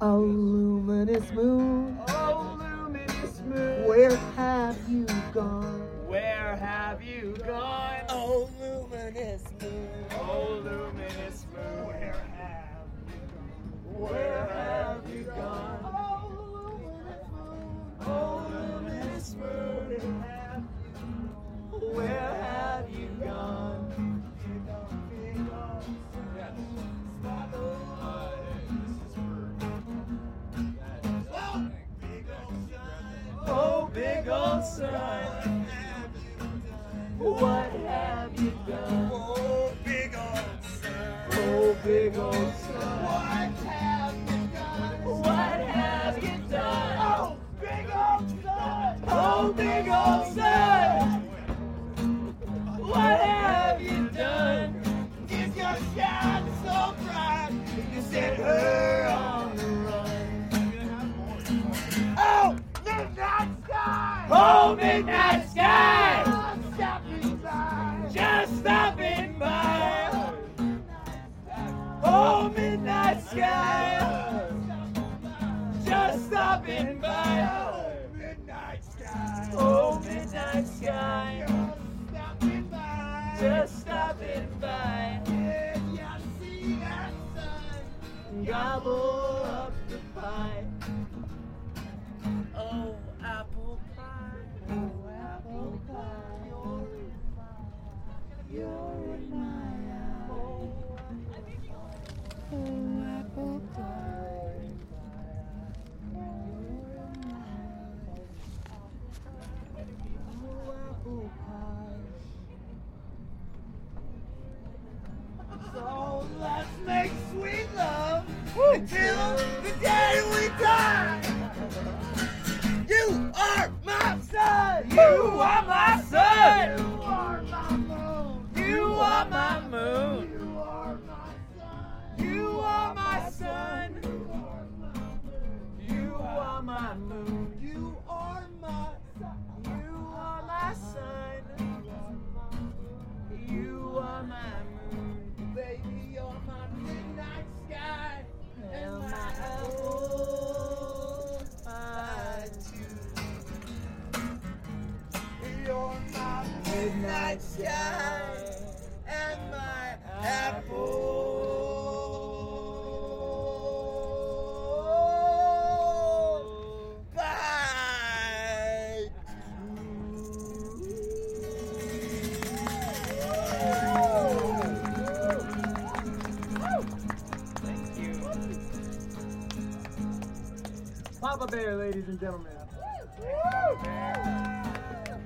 Oh, luminous moon, Oh, luminous moon. where Oh, big old sun. What have you done? oh, big old sun. Oh, big old. What have you done? What have you done? Oh, big old sun. Oh, big old midnight sky. I'm stopping by. Just stopping by. Oh, midnight sky. Just stopping by. Midnight sky. Oh, midnight sky. Stopping by. Just stopping by. Yeah, yeah, see that sun. Gobble So let's make sweet love until my moon. You are my. You are my sun. You are my moon. Baby, you're my midnight sky and my apple pie too. You're my midnight sky and my apple Papa Bear, ladies and gentlemen. Bear.